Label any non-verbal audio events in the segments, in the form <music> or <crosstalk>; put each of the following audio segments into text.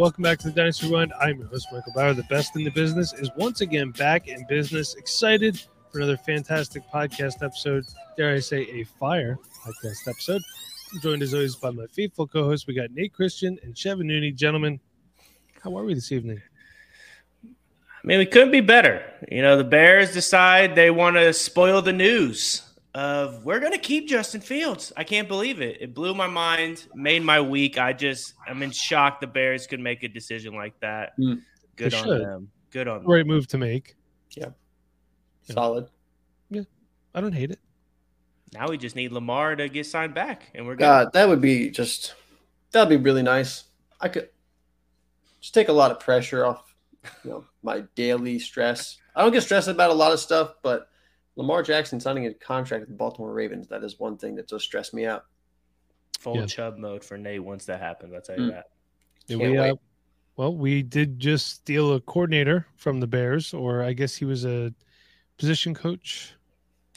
Welcome back to the Dynasty Rewind. I'm your host, Michael Bauer. The best in the business is once again back in business. Excited for another fantastic podcast episode. Dare I say, a fire podcast episode. I'm joined as always by my faithful co-hosts. We got Nate Christian and Chevin Nooney. Gentlemen, how are we this evening? I mean, we couldn't be better. You know, the Bears decide they want to spoil the news of we're going to keep Justin Fields. I can't believe it. It blew my mind, made my week. I just, I'm in shock the Bears could make a decision like that. Mm. Good They on should. them. Good on them. Great move to make. Yeah. Solid. Yeah. I don't hate it. Now we just need Lamar to get signed back, and we're good. God, that would be just that'd be really nice. I could just take a lot of pressure off, you know, my daily stress. I don't get stressed about a lot of stuff, but Lamar Jackson signing a contract with the Baltimore Ravens, that is one thing that does stress me out. Full Yeah. chub mode for Nate once that happens. I'll tell you Mm. that. Did Can't we, uh, well, we did just steal a coordinator from the Bears, or I guess he was a position coach.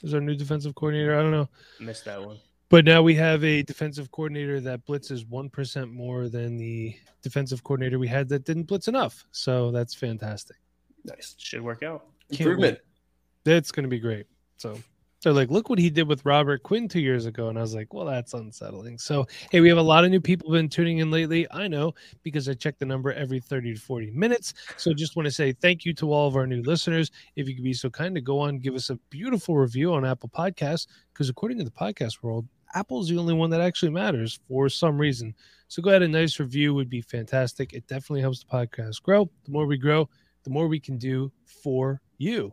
Is our new defensive coordinator? I don't know. Missed that one. But now we have a defensive coordinator that blitzes 1% more than the defensive coordinator we had that didn't blitz enough. So that's fantastic. Nice. Should work out. Can't Improvement. That's going to be great. So they're like, look what he did with Robert Quinn two years ago. And I was like, well, that's unsettling. So, hey, we have a lot of new people been tuning in lately. I know because I check the number every 30 to 40 minutes. So just want to say thank you to all of our new listeners. If you could be so kind to go on, give us a beautiful review on Apple Podcasts, because according to the podcast world, Apple's the only one that actually matters for some reason. So go ahead, a nice review would be fantastic. It definitely helps the podcast grow. The more we grow, the more we can do for you.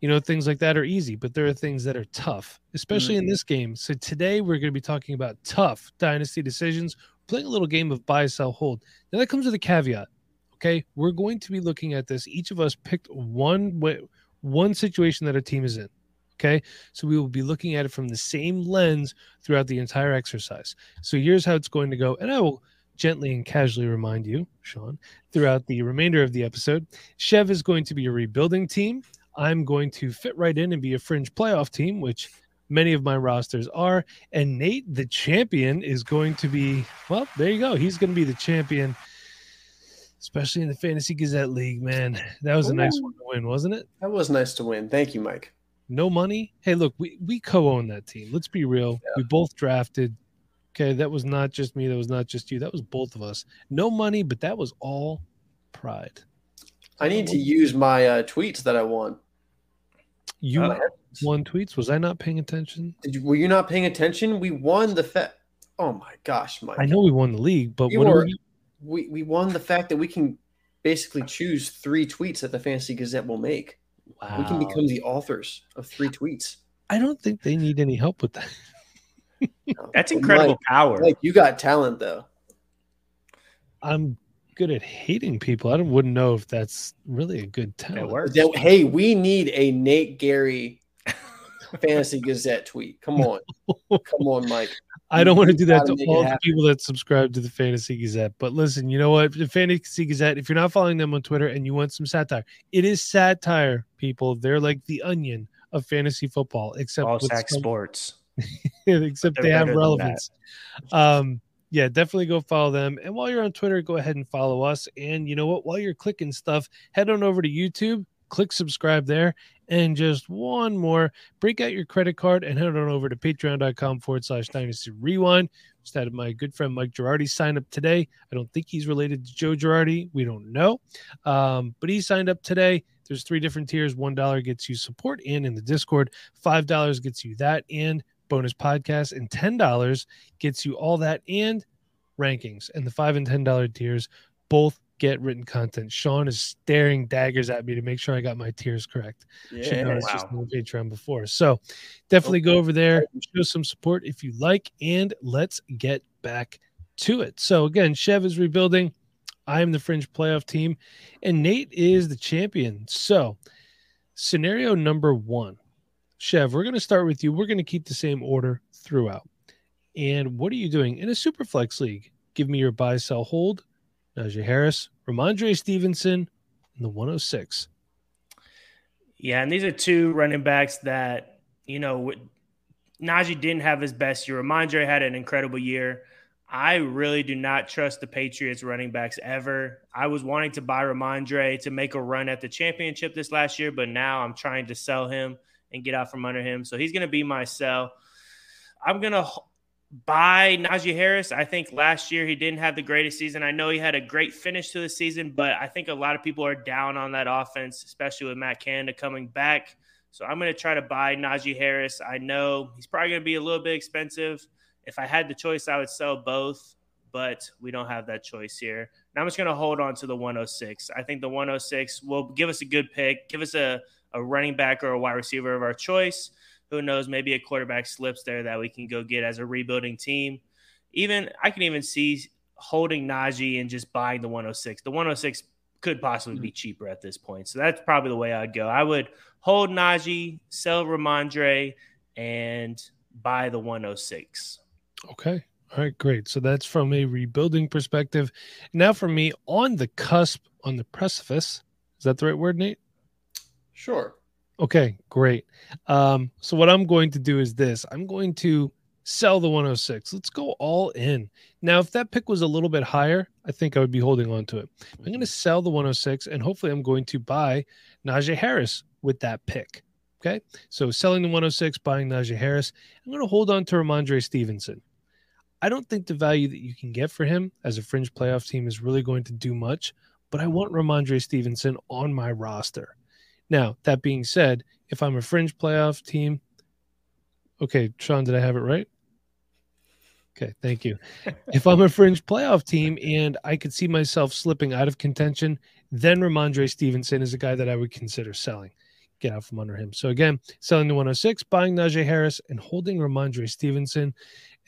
You know, things like that are easy, but there are things that are tough, especially in mm-hmm. this game. So today we're going to be talking about tough dynasty decisions, playing a little game of buy, sell, hold. Now that comes with a caveat. Okay, we're going to be looking at this. Each of us picked one way, one situation that a team is in. Okay, so we will be looking at it from the same lens throughout the entire exercise. So here's how it's going to go, and I will gently and casually remind you, Sean, throughout the remainder of the episode. Chev is going to be a rebuilding team. I'm going to fit right in and be a fringe playoff team, which many of my rosters are. And Nate, the champion, is going to be well, there you go. He's going to be the champion, especially in the Fantasy Gazette League, man. That was a nice one to win, wasn't it? That was nice to win. Thank you, Mike. No money. Hey, look, we, we co own that team. Let's be real. We both drafted. Okay, that was not just me. That was not just you. That was both of us. No money, but that was all pride. I need to use my uh, tweets that I won. You Uh, won tweets. Was I not paying attention? Did you, were you not paying attention? We won the fa- Oh my gosh, Mike. I know we won the league, but You what were- are we? we, we won the fact that we can basically choose three tweets that the Fantasy Gazette will make. Wow. We can become the authors of three tweets. I don't think they need any help with that. No. That's incredible Mike, power. Like you got talent though. I'm good at hating people. I don't, wouldn't know if that's really a good talent. it works. That- hey, we need a Nate Gary Fantasy <laughs> Gazette tweet. Come on, come on, Mike. <laughs> I don't want to do that gotta to make it all the people that subscribe to the Fantasy Gazette. But listen, you know what? The Fantasy Gazette, if you're not following them on Twitter and you want some satire, it is satire, people. They're like the onion of fantasy football, except All with sack some- sports. <laughs> except They're have better that. relevance. Um, yeah, definitely go follow them. And while you're on Twitter, go ahead and follow us. And you know what? While you're clicking stuff, head on over to YouTube, click subscribe there. And just one more, break out your credit card and head on over to patreon.com forward slash dynasty rewind. Just had my good friend Mike Girardi sign up today. I don't think he's related to Joe Girardi. We don't know. Um, but he signed up today. There's three different tiers. $1 gets you support and in the Discord. $5 gets you that and bonus podcast. And $10 gets you all that and rankings. And the five and $10 tiers both get written content. Sean is staring daggers at me to make sure I got my tiers correct. Yeah, it's just on Patreon before. So definitely go over there, show some support if you like, and let's get back to it. So again, Chev is rebuilding. I am the fringe playoff team, and Nate is the champion. So, scenario number one, Chev, we're going to start with you. We're going to keep the same order throughout. And what are you doing in a super flex league? Give me your buy, sell, hold. Najee Harris, Rhamondre Stevenson, and the 106. Yeah, and these are two running backs that, you know, Najee didn't have his best year. Rhamondre had an incredible year. I really do not trust the Patriots running backs ever. I was wanting to buy Rhamondre to make a run at the championship this last year, but now I'm trying to sell him and get out from under him. So he's going to be my sell. I'm going to buy Najee Harris. I think last year he didn't have the greatest season. I know he had a great finish to the season, but I think a lot of people are down on that offense, especially with Matt Canada coming back. So I'm going to try to buy Najee Harris. I know he's probably going to be a little bit expensive if I had the choice, I would sell both, but we don't have that choice here. Now I'm just going to hold on to the 106. I think the 106 will give us a good pick, give us a, a running back or a wide receiver of our choice. Who knows? Maybe a quarterback slips there that we can go get as a rebuilding team. Even I can even see holding Najee and just buying the 106. The 106 could possibly be mm-hmm. cheaper at this point. So that's probably the way I'd go. I would hold Najee, sell Rhamondre, and buy the 106. Okay. All right, great. So that's from a rebuilding perspective. Now, for me, on the cusp, on the precipice, is that the right word, Nate? Sure. Okay, great. Um, so what I'm going to do is this: I'm going to sell the 106. Let's go all in. Now, if that pick was a little bit higher, I think I would be holding on to it. I'm going to sell the 106, and hopefully, I'm going to buy Najee Harris with that pick. Okay, so selling the 106, buying Najee Harris. I'm going to hold on to Rhamondre Stevenson. I don't think the value that you can get for him as a fringe playoff team is really going to do much, but I want Rhamondre Stevenson on my roster. Now, that being said, if I'm a fringe playoff team, okay, Sean, did I have it right? Okay, thank you. <laughs> if I'm a fringe playoff team and I could see myself slipping out of contention, then Rhamondre Stevenson is a guy that I would consider selling. Get out from under him. So again, selling the 106, buying Najee Harris, and holding Rhamondre Stevenson.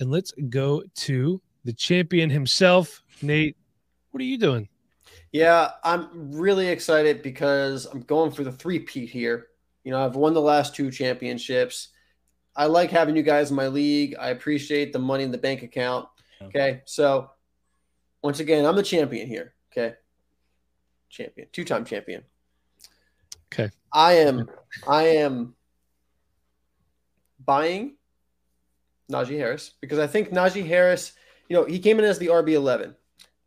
And let's go to the champion himself, Nate. What are you doing? Yeah, I'm really excited because I'm going for the three-peat here. You know, I've won the last two championships. I like having you guys in my league. I appreciate the money in the bank account. Okay. So once again, I'm the champion here. Okay. Champion, two-time champion. Okay. I am I am buying Najee Harris because I think Najee Harris, you know, he came in as the RB11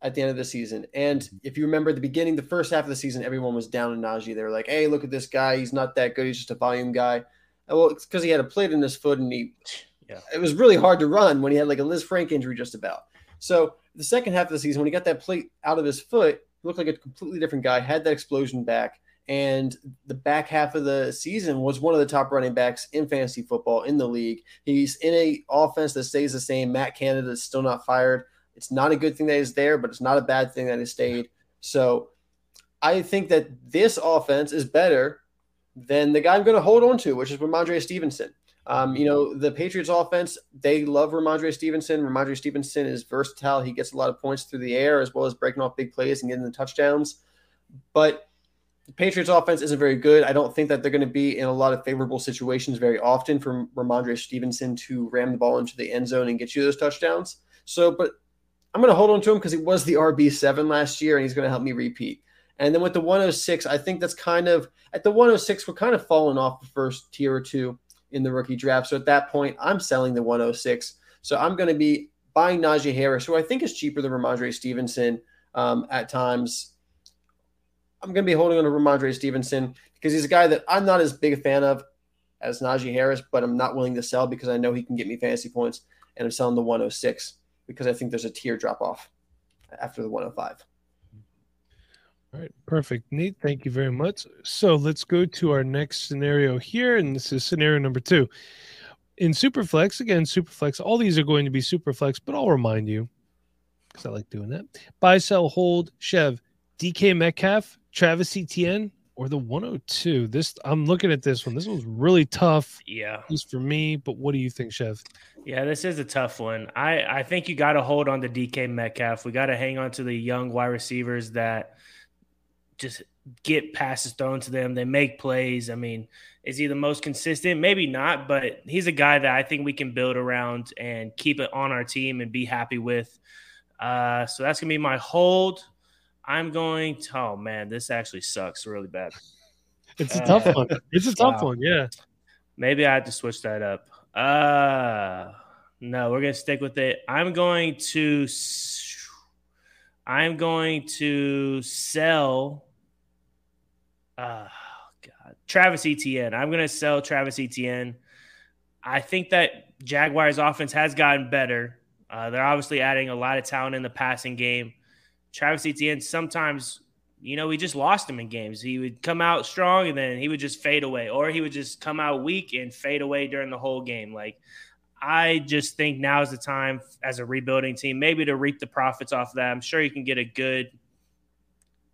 at the end of the season. And mm-hmm. if you remember the beginning, the first half of the season, everyone was down on Najee. They were like, hey, look at this guy. He's not that good. He's just a volume guy. And well, it's because he had a plate in his foot and he, yeah. it was really hard to run when he had like a Lisfranc injury just about. So the second half of the season, when he got that plate out of his foot, he looked like a completely different guy, had that explosion back. And the back half of the season was one of the top running backs in fantasy football in the league. He's in a offense that stays the same. Matt Canada is still not fired. It's not a good thing that he's there, but it's not a bad thing that he stayed. So I think that this offense is better than the guy I'm going to hold on to, which is Rhamondre Stevenson. Um, you know, the Patriots offense, they love Rhamondre Stevenson. Rhamondre Stevenson is versatile. He gets a lot of points through the air as well as breaking off big plays and getting the touchdowns. But the Patriots offense isn't very good. I don't think that they're going to be in a lot of favorable situations very often for Rhamondre Stevenson to ram the ball into the end zone and get you those touchdowns. So, but I'm going to hold on to him because he was the RB7 last year and he's going to help me repeat. And then with the 106, I think that's kind of at the 106, we're kind of falling off the first tier or two in the rookie draft. So at that point, I'm selling the 106. So I'm going to be buying Najee Harris, who I think is cheaper than Rhamondre Stevenson um, at times I'm going to be holding on to Rhamondre Stevenson because he's a guy that I'm not as big a fan of as Najee Harris, but I'm not willing to sell because I know he can get me fantasy points, and I'm selling the 106 because I think there's a tier drop off after the 105. All right, perfect. Neat. Thank you very much. So let's go to our next scenario here, and this is scenario number two. In Superflex, again, Superflex, all these are going to be Superflex, but I'll remind you because I like doing that. Buy, sell, hold, Chev, DK Metcalf, Travis Etienne, or the 102? This I'm looking at this one. This was really tough, Yeah. at least for me. But what do you think, Chev? Yeah, this is a tough one. I, I think you got to hold on to DK Metcalf. We got to hang on to the young wide receivers that just get passes thrown to them. They make plays. I mean, is he the most consistent? Maybe not, but he's a guy that I think we can build around and keep it on our team and be happy with. Uh, so that's gonna be my hold. I'm going to. Oh man, this actually sucks really bad. It's a Uh, tough one. It's a tough wow. one. Yeah. Maybe I have to switch that up. Uh no, we're gonna stick with it. I'm going to I'm going to sell uh God. Travis Etienne. I'm gonna sell Travis Etienne. I think that Jaguars offense has gotten better. Uh, they're obviously adding a lot of talent in the passing game. Travis Etienne sometimes you know, we just lost him in games. He would come out strong and then he would just fade away, or he would just come out weak and fade away during the whole game. Like, I just think now is the time as a rebuilding team, maybe to reap the profits off of that. I'm sure you can get a good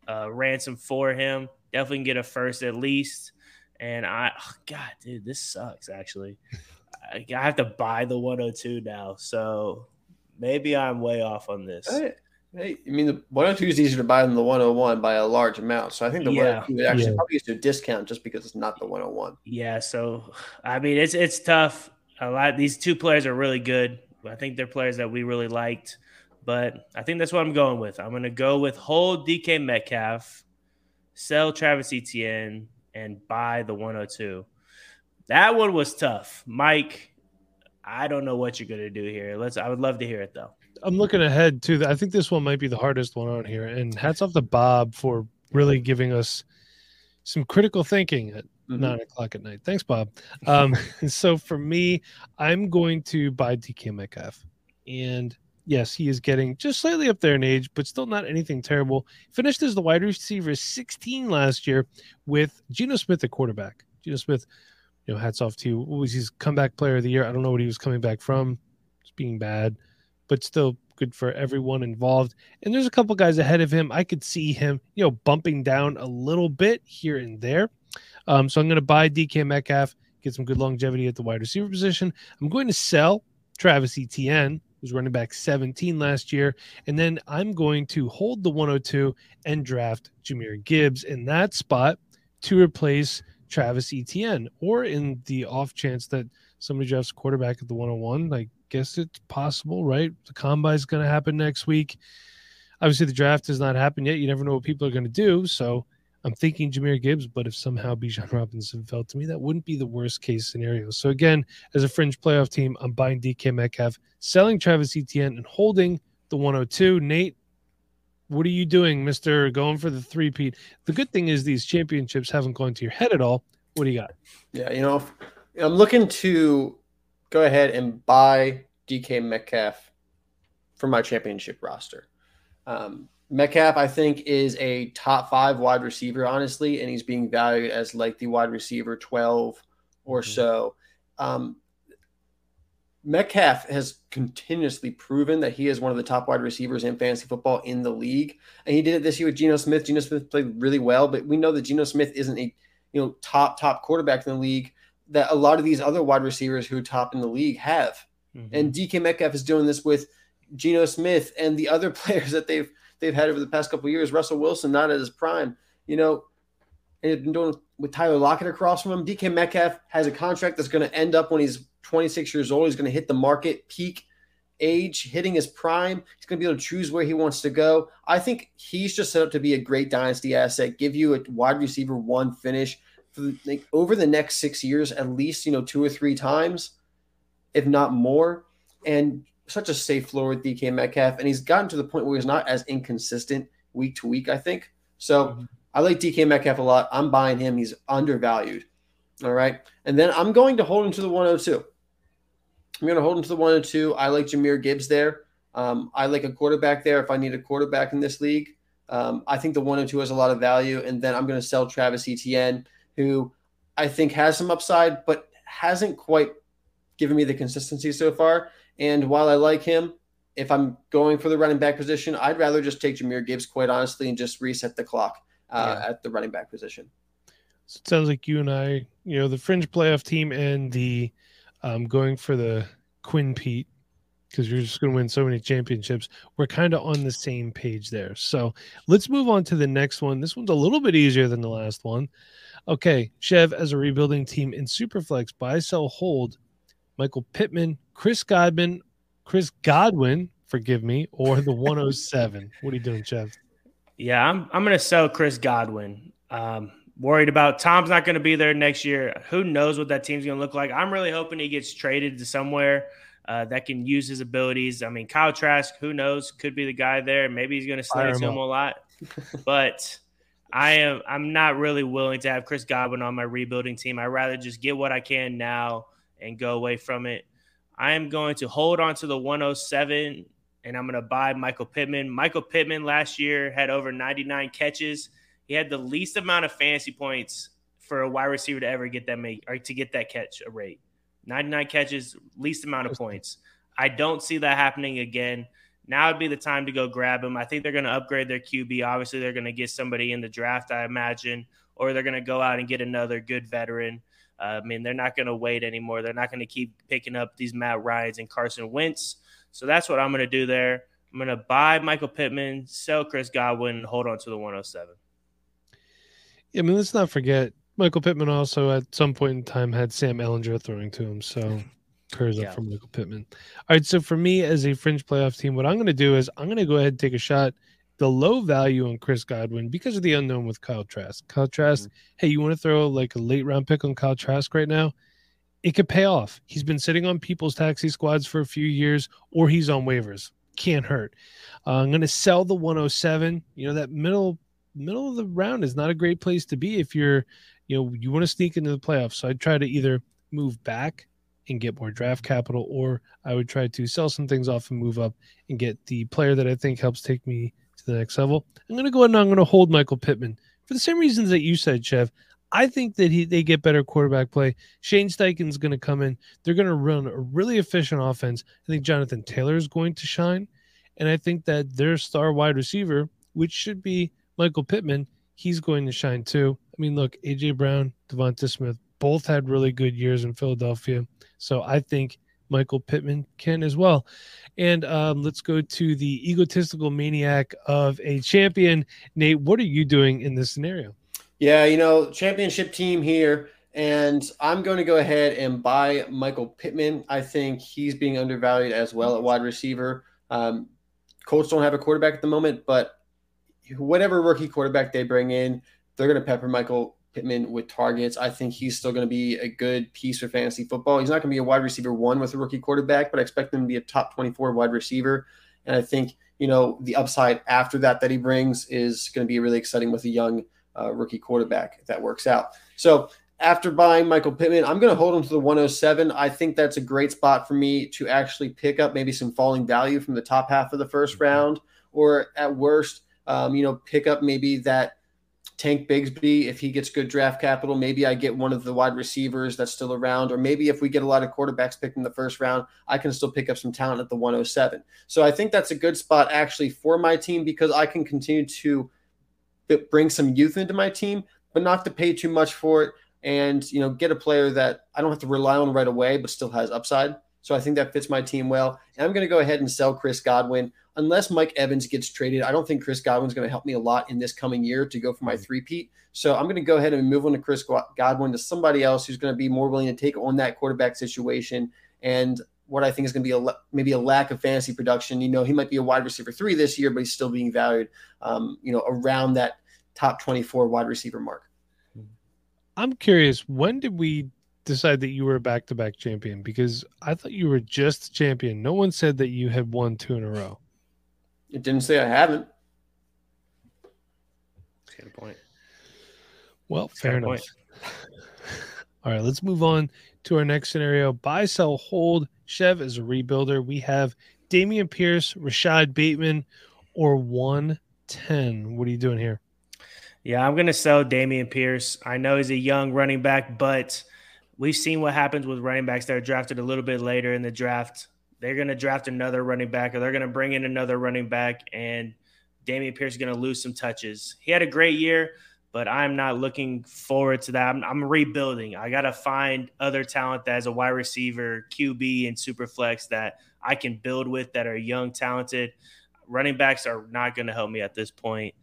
uh, ransom for him. Definitely can get a first at least. And I, oh God, dude, this sucks actually. I, have to buy the 102 now. So maybe I'm way off on this. Hey, hey, I mean, the 102 is easier to buy than the 101 by a large amount. So I think the oh Yeah. 102 would actually Yeah. probably get a discount just because it's not the 101. Yeah, so I mean it's it's tough. A lot these two players are really good. I think they're players that we really liked, but I think that's what I'm going with. I'm going to go with hold DK Metcalf, sell Travis Etienne, and buy the 102. That one was tough, Mike. I don't know what you're going to do here. Let's. I would love to hear it though. I'm looking ahead too. I think this one might be the hardest one on here. And hats off to Bob for really giving us some critical thinking at Mhm. nine o'clock at night. Thanks, Bob. Um, <laughs> <laughs> so for me, I'm going to buy DK Metcalf. And yes, he is getting just slightly up there in age, but still not anything terrible. Finished as the wide receiver 16 last year with Geno Smith at quarterback. Geno Smith, you know, hats off to you. What was his comeback player of the year? I don't know what he was coming back from. It's being bad, but still good for everyone involved. And there's a couple guys ahead of him. I could see him, you know, bumping down a little bit here and there. Um, so I'm going to buy DK Metcalf, get some good longevity at the wide receiver position. I'm going to sell Travis Etienne, who's running back 17 last year, and then I'm going to hold the 102 and draft Jahmyr Gibbs in that spot to replace Travis Etienne, or in the off chance that somebody drafts quarterback at the 101. I guess it's possible, right? The combine is going to happen next week. Obviously, the draft has not happened yet. You never know what people are going to do. So I'm thinking Jahmyr Gibbs, but if somehow Bijan <laughs> Robinson fell to me, that wouldn't be the worst case scenario. So again, as a fringe playoff team, I'm buying DK Metcalf, selling Travis Etienne, and holding the 102. Nate, what are you doing, Mister? Going for the three peat. The good thing is these championships haven't gone to your head at all. What do you got? Yeah, you know, I'm looking to go ahead and buy DK Metcalf for my championship roster. Um, Metcalf, I think, is a top five wide receiver, honestly, and he's being valued as like the wide receiver 12 or Mhm. so. Um, Metcalf has continuously proven that he is one of the top wide receivers in fantasy football in the league. And he did it this year with Geno Smith. Geno Smith played really well, but we know that Geno Smith isn't a you know top top quarterback in the league that a lot of these other wide receivers who top in the league have. Mm-hmm. And DK Metcalf is doing this with Geno Smith and the other <laughs> players that they've they've had over the past couple of years. Russell Wilson not at his prime, you know, and they've been doing with Tyler Lockett across from him. DK Metcalf has a contract that's going to end up when he's 26 years old. He's going to hit the market peak age, hitting his prime. He's going to be able to choose where he wants to go. I think he's just set up to be a great dynasty asset. Give you a wide receiver one finish for the, like, over the next six years, at least you know two or three times, if not more. And such a safe floor with DK Metcalf, and he's gotten to the point where he's not as inconsistent week to week. I think so. Mhm. I like DK Metcalf a lot. I'm buying him. He's undervalued. All right, and then I'm going to hold him to the 102. I'm going to hold him to the 102. I like Jahmyr Gibbs there. Um, I like a quarterback there if I need a quarterback in this league. Um, I think the 102 has a lot of value, and then I'm going to sell Travis Etienne, who I think has some upside, but hasn't quite given me the consistency so far. And while I like him, if I'm going for the running back position, I'd rather just take Jahmyr Gibbs, quite honestly, and just reset the clock uh, at the running back position. So it sounds like you and I, you know, the fringe playoff team and the um, going for the Quinn Pete because you're just going to win so many championships. We're kind of on the same page there. So let's move on to the next one. This one's a little bit easier than the last one. Okay, Chev as a rebuilding team in Superflex, buy, sell, hold. Michael Pittman, Chris Godwin, Chris Godwin, forgive me, or the <laughs> 107. what are you doing, Chev? Yeah, I'm I'm going to sell Chris Godwin. Um, worried about Tom's not going to be there next year. Who knows what that team's going to look like? I'm really hoping he gets traded to somewhere uh, that can use his abilities. I mean, Kyle Trask, who knows, could be the guy there. Maybe he's going to slay to him a lot, but I am I'm not really willing to have Chris Godwin on my rebuilding team. I'd rather just get what I can now and go away from it. I am going to hold on to the 107 and I'm going to buy Michael Pittman. Michael Pittman last year had over 99 catches. He had the least amount of fantasy points for a wide receiver to ever get that make or to get that catch rate. 99 catches, least amount of points. I don't see that happening again. Now would be the time to go grab him. I think they're going to upgrade their QB. Obviously, they're going to get somebody in the draft, I imagine, or they're going to go out and get another good veteran. Uh, I mean, they're not going to wait anymore. They're not going to keep picking up these Matt Ryans and Carson Wentz. So that's what I'm going to do there. I'm going to buy Michael Pittman, sell Chris Godwin, and hold on to the 107. Yeah, I mean, let's not forget Michael Pittman also at some point in time had Sam Ehlinger throwing to him. So <laughs> curves yeah. up for Michael Pittman. All right. So for me as a fringe playoff team, what I'm going to do is I'm going to go ahead and take a shot the low value on Chris Godwin because of the unknown with Kyle Trask. Kyle Trask, mm-hmm. hey, you want to throw like a late round pick on Kyle Trask right now? It could pay off. He's been sitting on people's taxi squads for a few years, or he's on waivers. Can't hurt. Uh, I'm going to sell the 107. You know that middle middle of the round is not a great place to be if you're you know, you want to sneak into the playoffs. So I'd try to either move back and get more draft capital, or I would try to sell some things off and move up and get the player that I think helps take me to the next level. I'm going to go ahead and I'm going to hold Michael Pittman for the same reasons that you said, Chev. I think that he they get better quarterback play. Shane Steichen's going to come in. They're going to run a really efficient offense. I think Jonathan Taylor is going to shine, and I think that their star wide receiver, which should be Michael Pittman, he's going to shine too. I mean, look, AJ Brown, DeVonta Smith, both had really good years in Philadelphia. So I think Michael Pittman can as well. And um, let's go to the egotistical maniac of a champion. Nate, what are you doing in this scenario? Yeah, you know, championship team here. And I'm going to go ahead and buy Michael Pittman. I think he's being undervalued as well at wide receiver. Um, Colts don't have a quarterback at the moment, but whatever rookie quarterback they bring in, they're going to pepper Michael Pittman with targets. I think he's still going to be a good piece for fantasy football. He's not going to be a wide receiver one with a rookie quarterback, but I expect him to be a top 24 wide receiver. And I think, you know, the upside after that that he brings is going to be really exciting with a young uh, rookie quarterback if that works out. So after buying Michael Pittman, I'm going to hold him to the 107. I think that's a great spot for me to actually pick up maybe some falling value from the top half of the first mm-hmm. round, or at worst, um, you know, pick up maybe that Tank Bigsby, if he gets good draft capital, maybe I get one of the wide receivers that's still around, or maybe if we get a lot of quarterbacks picked in the first round, I can still pick up some talent at the 107. So I think that's a good spot actually for my team because I can continue to bring some youth into my team, but not to pay too much for it, and you know get a player that I don't have to rely on right away, but still has upside. So I think that fits my team well. And I'm going to go ahead and sell Chris Godwin unless Mike Evans gets traded, I don't think Chris Godwin's going to help me a lot in this coming year to go for my mm-hmm. three-peat. So I'm going to go ahead and move on to Chris Godwin to somebody else who's going to be more willing to take on that quarterback situation and what I think is going to be a maybe a lack of fantasy production. You know, he might be a wide receiver three this year, but he's still being valued, um, you know, around that top 24 wide receiver mark. I'm curious, when did we decide that you were a back-to-back champion? Because I thought you were just champion. No one said that you had won two in a row. It didn't say I haven't. Good point. Well, fair enough. Point. <laughs> All right, let's move on to our next scenario. Buy, sell, hold. Chev is a rebuilder. We have Dameon Pierce, Rashod Bateman, or 110. What are you doing here? Yeah, I'm going to sell Dameon Pierce. I know he's a young running back, but we've seen what happens with running backs that are drafted a little bit later in the draft they're going to draft another running back or they're going to bring in another running back and Dameon Pierce is going to lose some touches. He had a great year, but I'm not looking forward to that. I'm, I'm rebuilding. I got to find other talent that has a wide receiver, QB, and super flex that I can build with that are young, talented. Running backs are not going to help me at this point.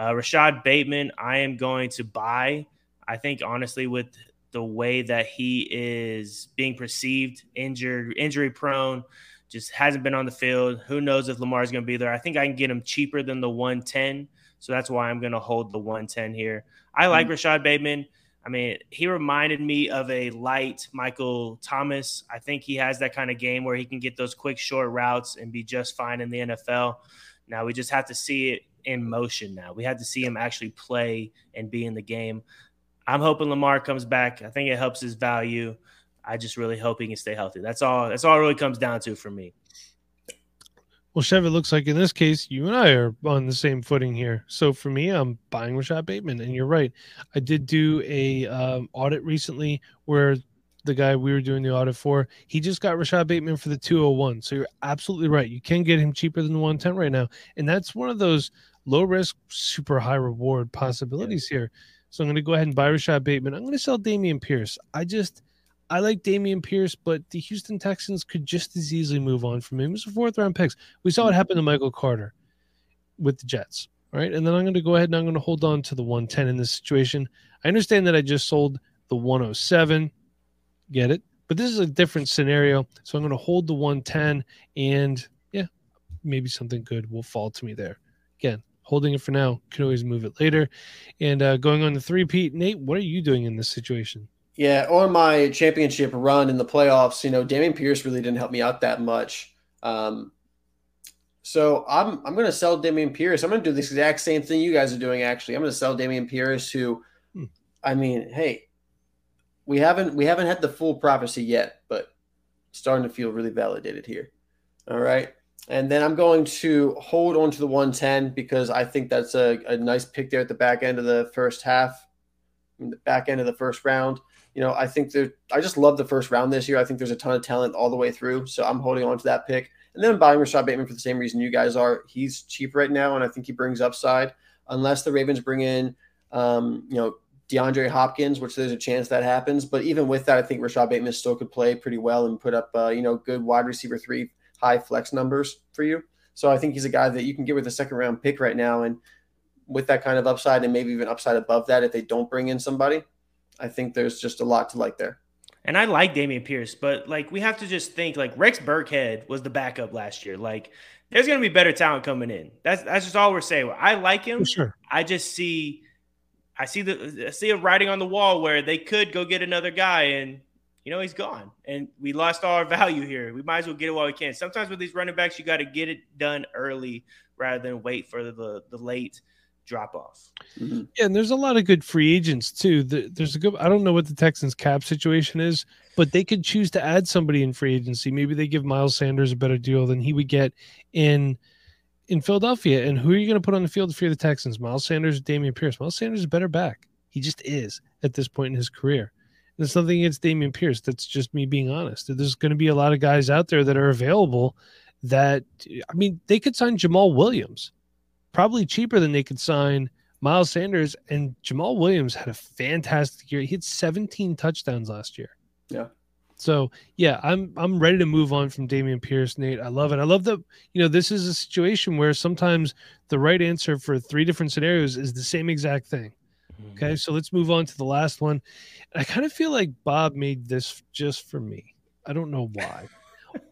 Uh, Rashod Bateman, I am going to buy. I think honestly, with the way that he is being perceived, injured, injury prone, just hasn't been on the field. Who knows if Lamar is going to be there? I think I can get him cheaper than the 110. So that's why I'm going to hold the 110 here. I like mm-hmm. Rashod Bateman. I mean, he reminded me of a light Michael Thomas. I think he has that kind of game where he can get those quick, short routes and be just fine in the NFL. Now we just have to see it in motion now. We have to see him actually play and be in the game. I'm hoping Lamar comes back. I think it helps his value. I just really hope he can stay healthy. That's all. That's all it really comes down to for me. Well, Chev, it looks like in this case, you and I are on the same footing here. So for me, I'm buying Rashod Bateman, and you're right. I did do a um, audit recently where the guy we were doing the audit for, he just got Rashod Bateman for the 201. So you're absolutely right. You can get him cheaper than the 110 right now, and that's one of those low risk, super high reward possibilities yeah. here. So I'm going to go ahead and buy Rashod Bateman. I'm going to sell Dameon Pierce. I just I like Dameon Pierce, but the Houston Texans could just as easily move on from him. Was a fourth round picks. We saw what happened to Michael Carter with the Jets, right? And then I'm going to go ahead and I'm going to hold on to the 110 in this situation. I understand that I just sold the 107. Get it? But this is a different scenario. So I'm going to hold the 110 and yeah, maybe something good will fall to me there. Again, holding it for now. Can always move it later. And uh, going on the three, Pete, Nate, what are you doing in this situation? Yeah, on my championship run in the playoffs, you know, Dameon Pierce really didn't help me out that much. Um, so I'm I'm going to sell Dameon Pierce. I'm going to do this exact same thing you guys are doing. Actually, I'm going to sell Dameon Pierce. Who, hmm. I mean, hey, we haven't we haven't had the full prophecy yet, but starting to feel really validated here. All right. And then I'm going to hold on to the 110 because I think that's a, a nice pick there at the back end of the first half, the back end of the first round you know, I think there. I just love the first round this year. I think there's a ton of talent all the way through. So I'm holding on to that pick. And then I'm buying Rashod Bateman for the same reason you guys are. He's cheap right now, and I think he brings upside. Unless the Ravens bring in, um, you know, DeAndre Hopkins, which there's a chance that happens. But even with that, I think Rashod Bateman still could play pretty well and put up, uh, you know, good wide receiver three, high flex numbers for you. So I think he's a guy that you can get with a second round pick right now, and with that kind of upside, and maybe even upside above that if they don't bring in somebody. I think there's just a lot to like there. And I like Dameon Pierce, but like we have to just think like Rex Burkhead was the backup last year. Like there's going to be better talent coming in. That's that's just all we're saying. I like him. sure. I just see, I see the I see a writing on the wall where they could go get another guy, and you know he's gone, and we lost all our value here. We might as well get it while we can. Sometimes with these running backs, you got to get it done early rather than wait for the the late drop off. Mm-hmm. Yeah, and there's a lot of good free agents too. There's a good. I don't know what the Texans cap situation is, but they could choose to add somebody in free agency. Maybe they give Miles Sanders a better deal than he would get in in Philadelphia. And who are you going to put on the field if you're the Texans? Miles Sanders, Dameon Pierce. Miles Sanders is a better back. He just is at this point in his career. It's nothing against Dameon Pierce. That's just me being honest. There's going to be a lot of guys out there that are available. That I mean, they could sign Jamaal Williams probably cheaper than they could sign Miles Sanders. And Jamaal Williams had a fantastic year. He had 17 touchdowns last year. Yeah. So yeah, I'm I'm ready to move on from Dameon Pierce, Nate. I love it. I love that you know this is a situation where sometimes the right answer for three different scenarios is the same exact thing. Mm-hmm. Okay, so let's move on to the last one. I kind of feel like Bob made this just for me. I don't know why.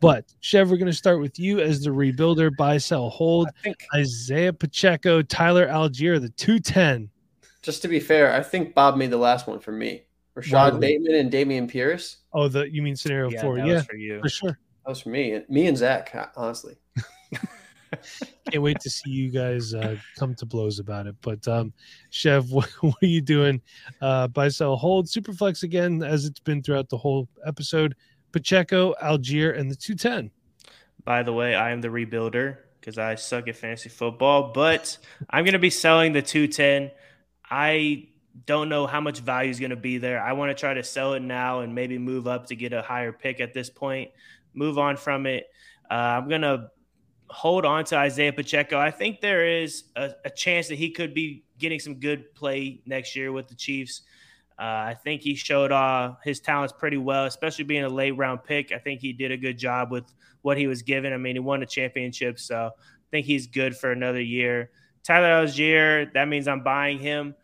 But Chev, we're going to start with you as the rebuilder, buy, sell, hold. Isaiah Pacheco, Tyler Allgeier, the 210. Just to be fair, I think Bob made the last one for me. Rashod wow. Bateman and Dameon Pierce. Oh, the you mean scenario yeah, four? yeah, for you for sure. That was for me, me and Zach. Honestly, <laughs> can't wait to see you guys uh, come to blows about it. But um, Chev, <laughs> what, what are you doing? Uh, buy, sell, hold. Superflex again, as it's been throughout the whole episode. Pacheco, Allgeier, and the 210. By the way, I am the rebuilder because I suck at fantasy football, but I'm going to be selling the 210. I don't know how much value is going to be there. I want to try to sell it now and maybe move up to get a higher pick at this point, move on from it. Uh, I'm going to hold on to Isaiah Pacheco. I think there is a, a chance that he could be getting some good play next year with the Chiefs. Uh, I think he showed uh, his talents pretty well, especially being a late round pick. I think he did a good job with what he was given. I mean, he won a championship, so I think he's good for another year. Tyler Allgeier, that means I'm buying him.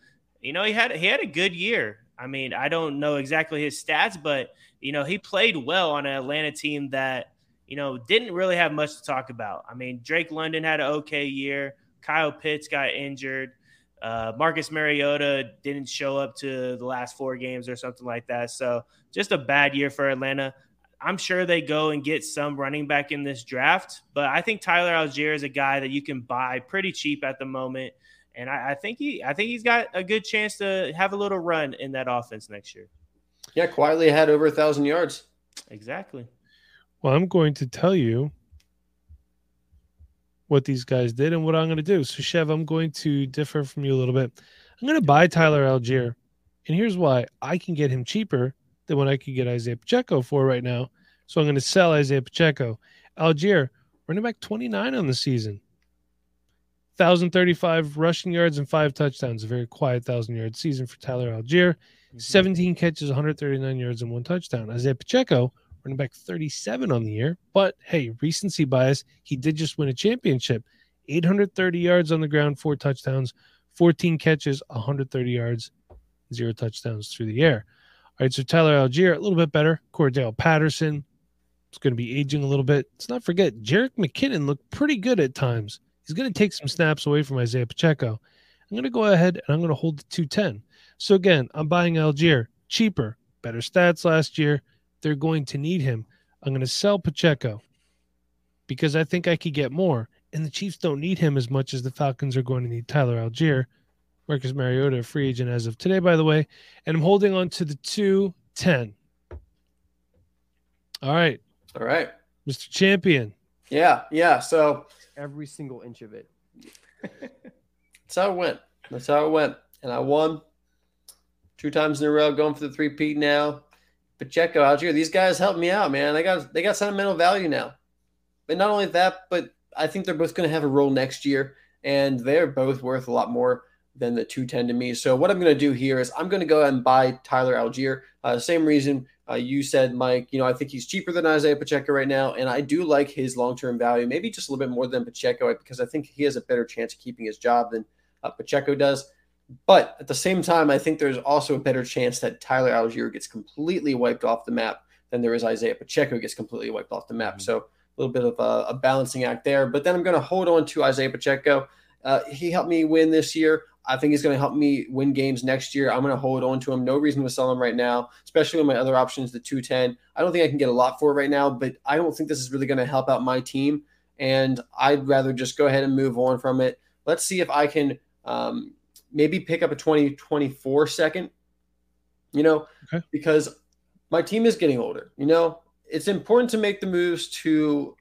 You know, he had he had a good year. I mean, I don't know exactly his stats, but you know, he played well on an Atlanta team that you know didn't really have much to talk about. I mean, Drake London had an okay year. Kyle Pitts got injured. Uh, Marcus Mariota didn't show up to the last four games or something like that. So just a bad year for Atlanta. I'm sure they go and get some running back in this draft, but I think Tyler Allgeier is a guy that you can buy pretty cheap at the moment, and I, I think he, I think he's got a good chance to have a little run in that offense next year. Yeah, quietly had over a thousand yards. Exactly. Well, I'm going to tell you what these guys did and what I'm going to do. So, Chev, I'm going to differ from you a little bit. I'm going to buy Tyler Allgeier. and here's why: I can get him cheaper than what I could get Isaiah Pacheco for right now. So I'm going to sell Isaiah Pacheco. Allgeier, running back 29 on the season. 1,035 rushing yards and five touchdowns. A very quiet 1,000 yard season for Tyler Allgeier. Mm-hmm. 17 catches, 139 yards, and one touchdown. Isaiah Pacheco, running back 37 on the year. But hey, recency bias, he did just win a championship. 830 yards on the ground, four touchdowns, 14 catches, 130 yards, zero touchdowns through the air. All right, so Tyler Allgeier, a little bit better. Cordarrelle Patterson it's going to be aging a little bit. Let's not forget, Jerick McKinnon looked pretty good at times. He's going to take some snaps away from Isaiah Pacheco. I'm going to go ahead and I'm going to hold the 210. So again, I'm buying Allgeier cheaper, better stats last year. They're going to need him. I'm going to sell Pacheco because I think I could get more. And the Chiefs don't need him as much as the Falcons are going to need Tyler Allgeier. Marcus Mariota, a free agent as of today, by the way. And I'm holding on to the 210. All right, All right. Mr. Champion. Yeah, yeah. So Every single inch of it. <laughs> that's how it went. That's how it went. And I won two times in a row, going for the three peat now. Pacheco, Allgeier, these guys helped me out, man. They got they got sentimental value now. But not only that, but I think they're both going to have a role next year, and they're both worth a lot more than the 210 to me. So what I'm going to do here is I'm going to go and buy Tyler Allgeier. Uh, same reason uh, you said, Mike. You know, I think he's cheaper than Isaiah Pacheco right now, and I do like his long-term value, maybe just a little bit more than Pacheco because I think he has a better chance of keeping his job than uh, Pacheco does. But at the same time, I think there's also a better chance that Tyler Allgeier gets completely wiped off the map than there is Isaiah Pacheco gets completely wiped off the map. Mhm. So a little bit of a, a balancing act there. But then I'm going to hold on to Isaiah Pacheco. Uh, he helped me win this year. I think he's going to help me win games next year. I'm going to hold on to him. No reason to sell him right now, especially when my other options, the 210. I don't think I can get a lot for it right now, but I don't think this is really going to help out my team. And I'd rather just go ahead and move on from it. Let's see if I can um, maybe pick up a 2024 second, you know, Okay. because my team is getting older. You know, it's important to make the moves to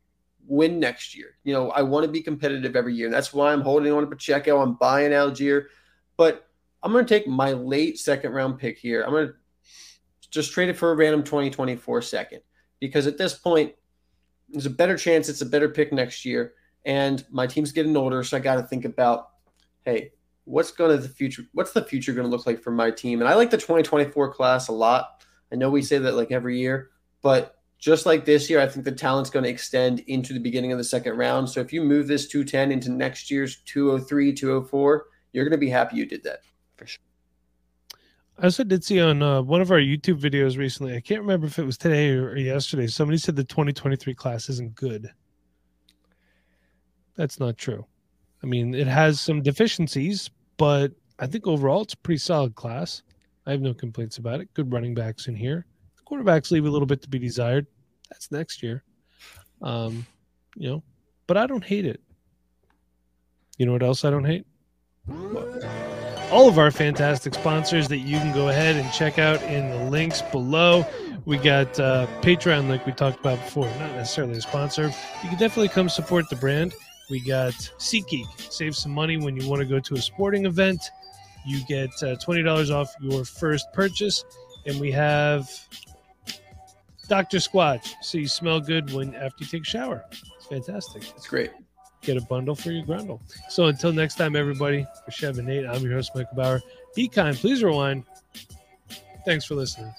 win next year. You know, I want to be competitive every year. And That's why I'm holding on to Pacheco. I'm buying Allgeier, but I'm going to take my late second round pick here. I'm going to just trade it for a random 2024 second because at this point, there's a better chance it's a better pick next year. And my team's getting older, so I got to think about, hey, what's going to the future? What's the future going to look like for my team? And I like the 2024 class a lot. I know we say that like every year, but just like this year, I think the talent's going to extend into the beginning of the second round. So if you move this 210 into next year's 203, 204, you're going to be happy you did that. For sure I also did see on uh, one of our YouTube videos recently. I can't remember if it was today or, yesterday. Somebody said the 2023 class isn't good. That's not true. I mean, it has some deficiencies, but I think overall it's a pretty solid class. I have no complaints about it. Good running backs in here. The quarterbacks leave a little bit to be desired. That's next year. Um, you know, but I don't hate it. You know what else I don't hate? all of our fantastic sponsors that you can go ahead and check out in the links below. We got uh, Patreon, like we talked about before, not necessarily a sponsor. You can definitely come support the brand. We got SeatGeek, save some money when you want to go to a sporting event. You get uh, $20 off your first purchase. And we have Dr. Squatch, so you smell good when after you take a shower. It's fantastic. It's great. get a bundle for your grundle. So until next time, everybody, for Chev and Nate, I'm your host, Michael Bauer. Be kind, please rewind. Thanks for listening.